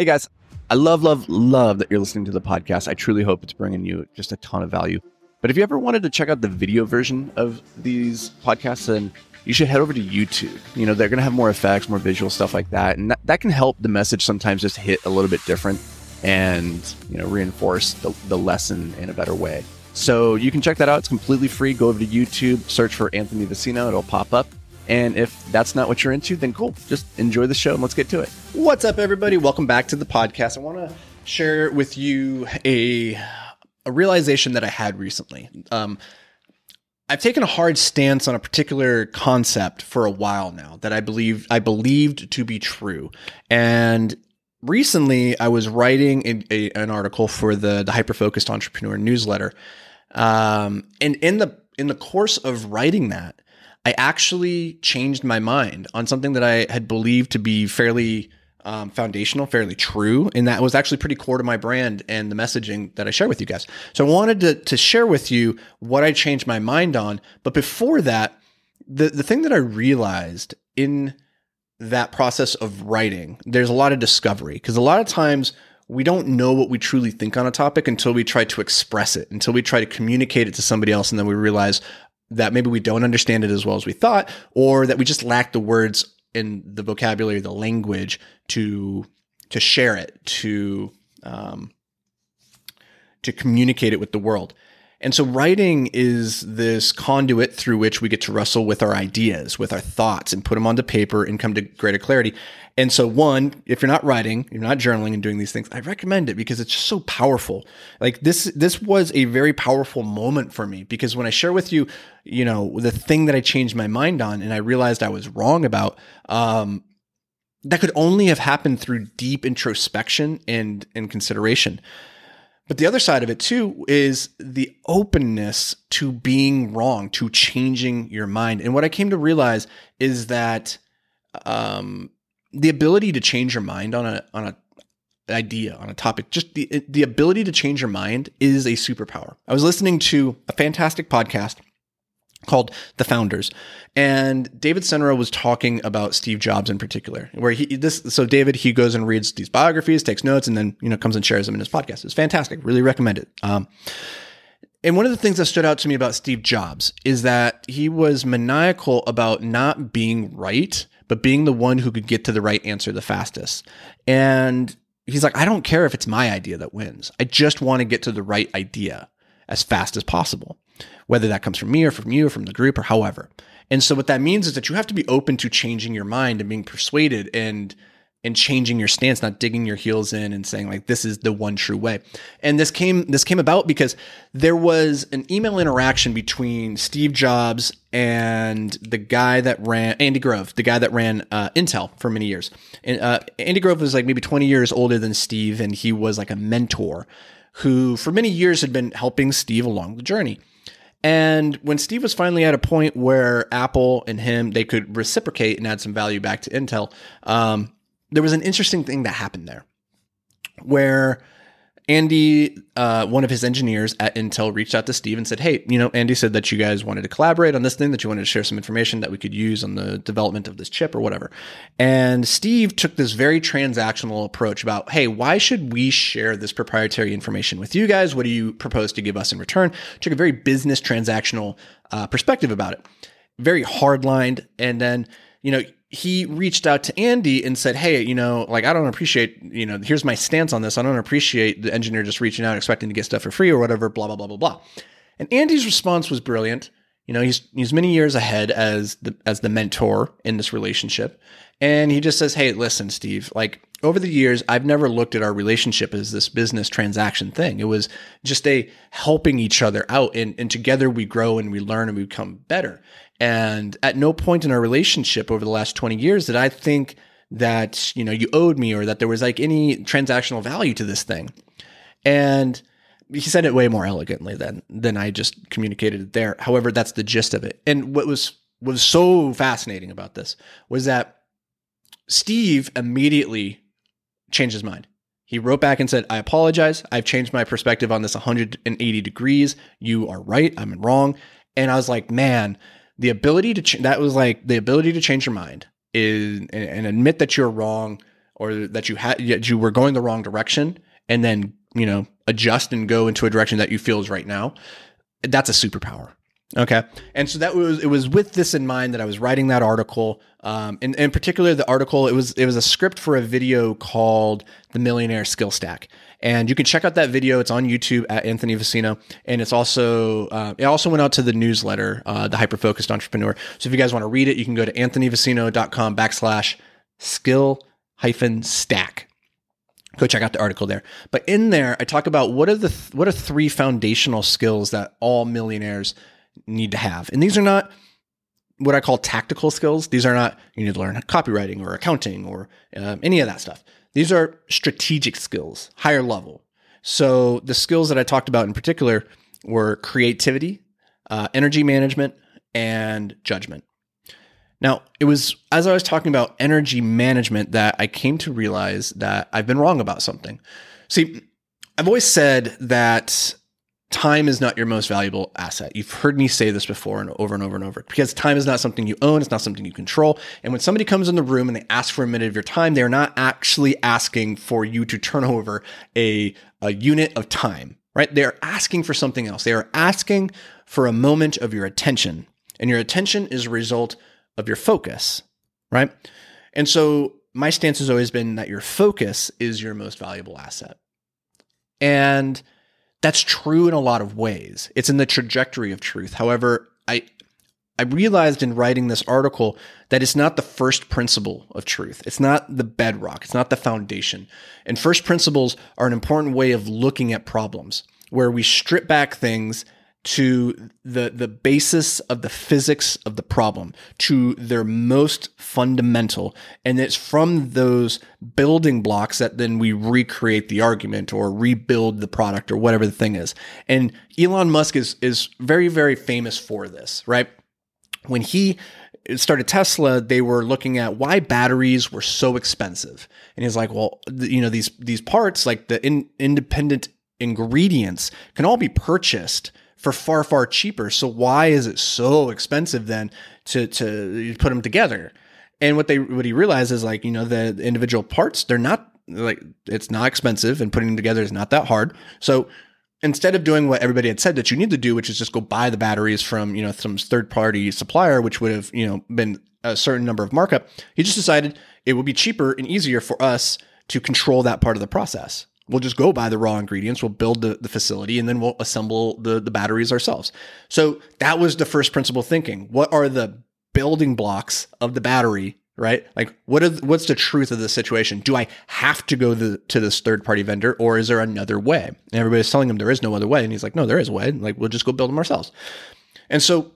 Hey guys, I love, love, love that you're listening to the podcast. I truly hope it's bringing you just a ton of value. But if you ever wanted to check out the video version of these podcasts, then you should head over to YouTube. You know, they're going to have more effects, more visual stuff like that. And that, that can help the message sometimes just hit a little bit different and, you know, reinforce the, the lesson in a better way. So you can check that out. It's completely free. Go over to YouTube, search for Anthony Vicino. It'll pop up. And if that's not what you're into, then cool. Just enjoy the show and let's get to it. What's up, everybody? Welcome back to the podcast. I want to share with you a a realization that I had recently. Um, I've taken a hard stance on a particular concept for a while now that I believe I believed to be true, and recently I was writing a, a, an article for the the hyper focused entrepreneur newsletter, um, and in the in the course of writing that, I actually changed my mind on something that I had believed to be fairly um, foundational, fairly true, and that was actually pretty core to my brand and the messaging that I share with you guys. So I wanted to, to share with you what I changed my mind on. But before that, the, the thing that I realized in that process of writing, there's a lot of discovery because a lot of times we don't know what we truly think on a topic until we try to express it, until we try to communicate it to somebody else, and then we realize that maybe we don't understand it as well as we thought, or that we just lack the words in the vocabulary, the language to to share it, to um, to communicate it with the world. And so writing is this conduit through which we get to wrestle with our ideas, with our thoughts and put them onto paper and come to greater clarity. And so one, if you're not writing, you're not journaling and doing these things, I recommend it because it's just so powerful. Like this this was a very powerful moment for me because when I share with you, you know, the thing that I changed my mind on and I realized I was wrong about, um, that could only have happened through deep introspection and and consideration. But the other side of it too is the openness to being wrong, to changing your mind. And what I came to realize is that um, the ability to change your mind on a on a idea on a topic just the the ability to change your mind is a superpower. I was listening to a fantastic podcast called The Founders. And David Senra was talking about Steve Jobs in particular, where he this so David he goes and reads these biographies, takes notes, and then you know comes and shares them in his podcast. It's fantastic. Really recommend it. Um, and one of the things that stood out to me about Steve Jobs is that he was maniacal about not being right, but being the one who could get to the right answer the fastest. And he's like, I don't care if it's my idea that wins. I just want to get to the right idea as fast as possible whether that comes from me or from you or from the group or however. And so what that means is that you have to be open to changing your mind and being persuaded and and changing your stance, not digging your heels in and saying like this is the one true way. And this came this came about because there was an email interaction between Steve Jobs and the guy that ran Andy Grove, the guy that ran uh, Intel for many years. And uh, Andy Grove was like maybe 20 years older than Steve, and he was like a mentor who for many years had been helping Steve along the journey. And when Steve was finally at a point where Apple and him they could reciprocate and add some value back to Intel, um, there was an interesting thing that happened there, where Andy, uh, one of his engineers at Intel, reached out to Steve and said, "Hey, you know, Andy said that you guys wanted to collaborate on this thing, that you wanted to share some information that we could use on the development of this chip or whatever." And Steve took this very transactional approach about, "Hey, why should we share this proprietary information with you guys? What do you propose to give us in return?" Took a very business transactional uh, perspective about it, very hardlined, and then you know he reached out to Andy and said, Hey, you know, like, I don't appreciate, you know, here's my stance on this. I don't appreciate the engineer just reaching out, expecting to get stuff for free or whatever, blah, blah, blah, blah, blah. And Andy's response was brilliant. You know, he's, he's many years ahead as the, as the mentor in this relationship. And he just says, Hey, listen, Steve, like over the years, I've never looked at our relationship as this business transaction thing. It was just a helping each other out and, and together we grow and we learn and we become better. And at no point in our relationship over the last 20 years did I think that, you know, you owed me or that there was like any transactional value to this thing. And he said it way more elegantly than than I just communicated it there. However, that's the gist of it. And what was was so fascinating about this was that Steve immediately changed his mind. He wrote back and said, I apologize. I've changed my perspective on this 180 degrees. You are right. I'm wrong. And I was like, man, the ability to ch- that was like the ability to change your mind is and, and admit that you're wrong or that you had yet you were going the wrong direction and then, you know, adjust and go into a direction that you feel is right now, that's a superpower. Okay. And so that was, it was with this in mind that I was writing that article. Um, in, in particular, the article, it was, it was a script for a video called The Millionaire Skill Stack. And you can check out that video. It's on YouTube at Anthony Vicino. And it's also, uh, it also went out to the newsletter, uh, The Hyper Focused Entrepreneur. So if you guys want to read it, you can go to anthonyvicino.com backslash skill hyphen stack go check out the article there. But in there, I talk about what are the th- what are three foundational skills that all millionaires need to have, and these are not what I call tactical skills. These are not you need to learn copywriting or accounting or um, any of that stuff. These are strategic skills, higher level. So the skills that I talked about in particular were creativity, uh, energy management, and judgment. Now, it was as I was talking about energy management that I came to realize that I've been wrong about something. See, I've always said that time is not your most valuable asset. You've heard me say this before and over and over and over because time is not something you own, it's not something you control. And when somebody comes in the room and they ask for a minute of your time, they're not actually asking for you to turn over a, a unit of time, right? They're asking for something else. They are asking for a moment of your attention. And your attention is a result of your focus, right? And so my stance has always been that your focus is your most valuable asset. And that's true in a lot of ways. It's in the trajectory of truth. However, I I realized in writing this article that it's not the first principle of truth. It's not the bedrock. It's not the foundation. And first principles are an important way of looking at problems where we strip back things to the the basis of the physics of the problem to their most fundamental and it's from those building blocks that then we recreate the argument or rebuild the product or whatever the thing is and Elon Musk is is very very famous for this right when he started Tesla, they were looking at why batteries were so expensive. And he's like, well, you know, these these parts, like the in, independent ingredients, can all be purchased for far far cheaper. So why is it so expensive then to to put them together? And what they what he realized is like you know the, the individual parts they're not like it's not expensive and putting them together is not that hard. So instead of doing what everybody had said that you need to do, which is just go buy the batteries from you know some third party supplier, which would have you know been a certain number of markup, he just decided it would be cheaper and easier for us to control that part of the process. We'll just go buy the raw ingredients, we'll build the, the facility, and then we'll assemble the, the batteries ourselves. So that was the first principle thinking. What are the building blocks of the battery right? Like, what is what's the truth of the situation? Do I have to go the, to this third party vendor, or is there another way? And everybody's telling him there is no other way, and he's like, no, there is a way. Like, we'll just go build them ourselves. And so,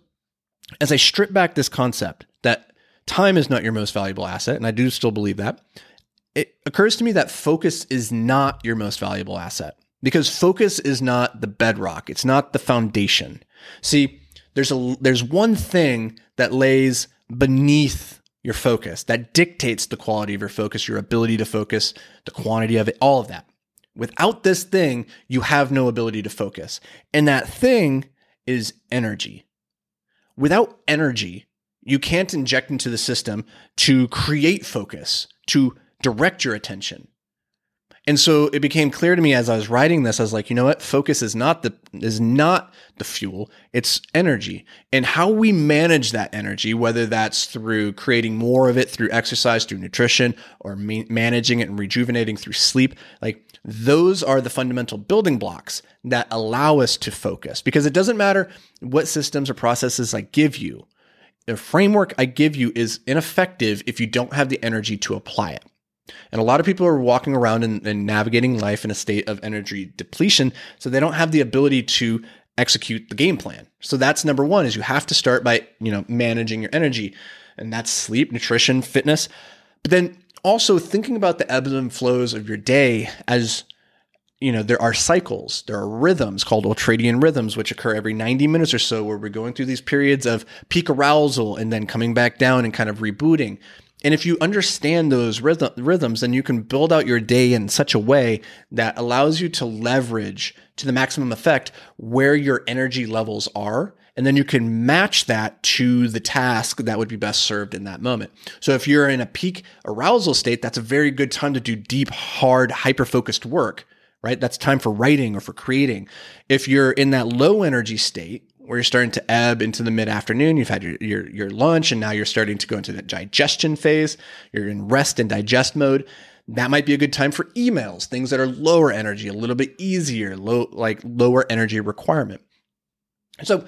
as I strip back this concept that time is not your most valuable asset, and I do still believe that, it occurs to me that focus is not your most valuable asset because focus is not the bedrock. It's not the foundation. See, there's a there's one thing that lays beneath your focus that dictates the quality of your focus, your ability to focus, the quantity of it, all of that. Without this thing, you have no ability to focus. And that thing is energy. Without energy, you can't inject into the system to create focus, to direct your attention. And so it became clear to me as I was writing this, I was like, you know what? Focus is not the is not the fuel, it's energy. And how we manage that energy, whether that's through creating more of it through exercise, through nutrition, or ma- managing it and rejuvenating through sleep, like those are the fundamental building blocks that allow us to focus. Because it doesn't matter what systems or processes I give you. The framework I give you is ineffective if you don't have the energy to apply it. And a lot of people are walking around and, and, navigating life in a state of energy depletion. So they don't have the ability to execute the game plan. So that's number one is you have to start by, you know, managing your energy. And that's sleep, nutrition, fitness. But then also thinking about the ebbs and flows of your day as you know, there are cycles, there are rhythms called ultradian rhythms, which occur every 90 minutes or so, where we're going through these periods of peak arousal and then coming back down and kind of rebooting. And if you understand those rhythm, rhythms, then you can build out your day in such a way that allows you to leverage to the maximum effect where your energy levels are And then you can match that to the task that would be best served in that moment. So if you're in a peak arousal state, that's a very good time to do deep, hard, hyper focused work, right? That's time for writing or for creating. If you're in that low energy state, where you're starting to ebb into the mid afternoon. You've had your, your, your lunch and now you're starting to go into the digestion phase. You're in rest and digest mode. That might be a good time for emails, things that are lower energy, a little bit easier, low, like lower energy requirement. So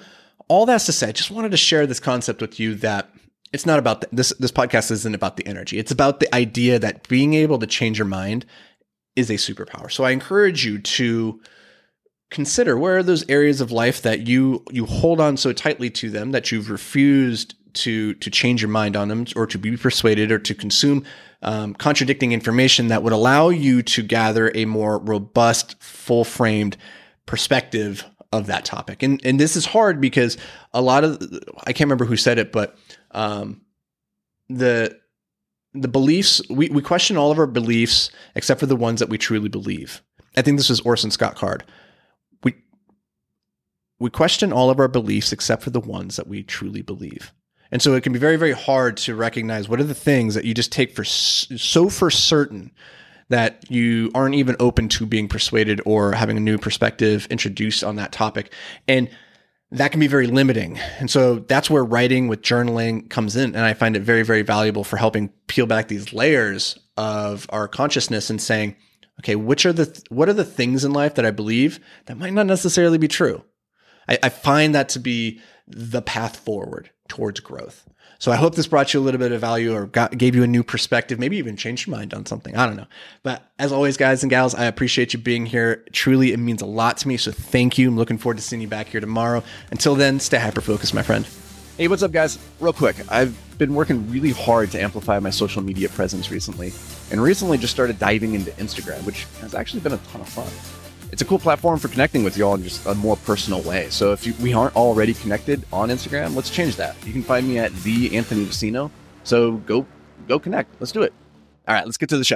all that's to say, I just wanted to share this concept with you that it's not about the, this, this podcast isn't about the energy. It's about the idea that being able to change your mind is a superpower. So I encourage you to consider where are those areas of life that you you hold on so tightly to them that you've refused to to change your mind on them or to be persuaded or to consume um, contradicting information that would allow you to gather a more robust full framed perspective of that topic? And and this is hard because a lot of i can't remember who said it but um, the the beliefs we, we question all of our beliefs except for the ones that we truly believe. I think this was orson scott card we question all of our beliefs except for the ones that we truly believe. And so it can be very, very hard to recognize what are the things that you just take for so for certain that you aren't even open to being persuaded or having a new perspective introduced on that topic. And that can be very limiting. And so that's where writing with journaling comes in. And I find it very, very valuable for helping peel back these layers of our consciousness and saying, okay, which are the, what are the things in life that I believe that might not necessarily be true? I, I find that to be the path forward towards growth. So I hope this brought you a little bit of value or got, gave you a new perspective, maybe even changed your mind on something. I don't know. But as always, guys and gals, I appreciate you being here. Truly, it means a lot to me. So thank you. I'm looking forward to seeing you back here tomorrow. Until then, stay hyper focused, my friend. Hey, what's up, guys? Real quick, I've been working really hard to amplify my social media presence recently, and recently just started diving into Instagram, which has actually been a ton of fun it's a cool platform for connecting with you all in just a more personal way. So if you, we aren't already connected on Instagram, let's change that. You can find me at the Anthony Vicino. So go go connect. Let's do it. All right, let's get to the show.